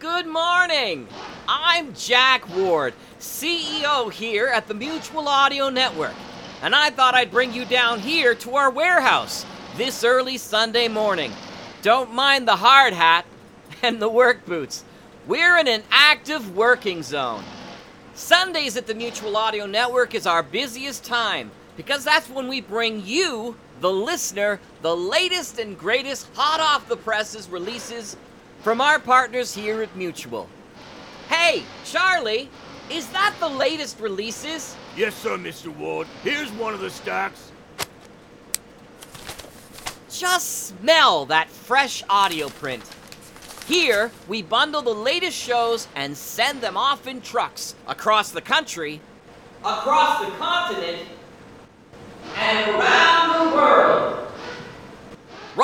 Good morning. I'm Jack Ward, CEO here at the Mutual Audio Network, and I thought I'd bring you down here to our warehouse this early Sunday morning. Don't mind the hard hat and the work boots. We're in an active working zone. Sundays at the Mutual Audio Network is our busiest time because that's when we bring you, the listener, the latest and greatest hot off the presses releases from our partners here at Mutual. Hey, Charlie, is that the latest releases? Yes, sir, Mr. Ward. Here's one of the stacks. Just smell that fresh audio print. Here, we bundle the latest shows and send them off in trucks across the country, across the continent, and around.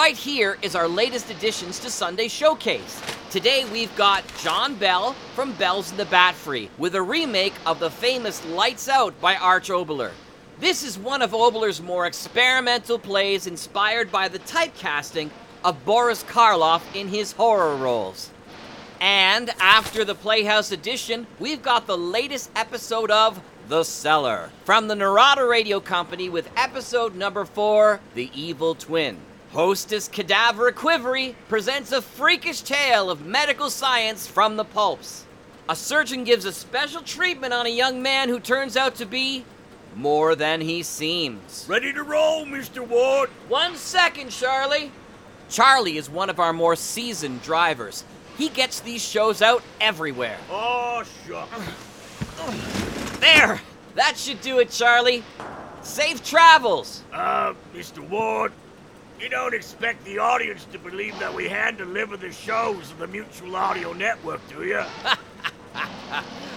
Right here is our latest additions to Sunday Showcase. Today we've got John Bell from Bells in the Batfry with a remake of the famous Lights Out by Arch Oboler. This is one of Oboler's more experimental plays inspired by the typecasting of Boris Karloff in his horror roles. And after the Playhouse edition, we've got the latest episode of The Cellar from the Narada Radio Company with episode number four The Evil Twin. Hostess Cadaver Equivory presents a freakish tale of medical science from the pulps. A surgeon gives a special treatment on a young man who turns out to be more than he seems. Ready to roll, Mr. Ward? One second, Charlie. Charlie is one of our more seasoned drivers. He gets these shows out everywhere. Oh, shucks. There! That should do it, Charlie. Safe travels! Uh, Mr. Ward, you don't expect the audience to believe that we hand deliver the shows of the Mutual Audio Network, do you?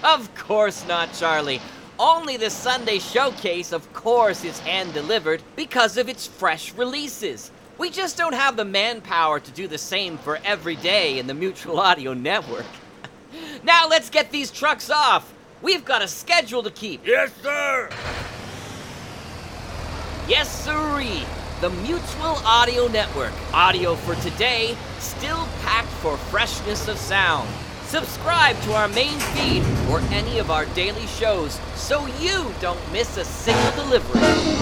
Of course not, Charlie. Only the Sunday showcase, of course, is hand delivered because of its fresh releases. We just don't have the manpower to do the same for every day in the Mutual Audio Network. now let's get these trucks off. We've got a schedule to keep. yes, sir. Yes, sirree. The Mutual Audio Network. Audio for today, still packed for freshness of sound. Subscribe to our main feed or any of our daily shows so you don't miss a single delivery.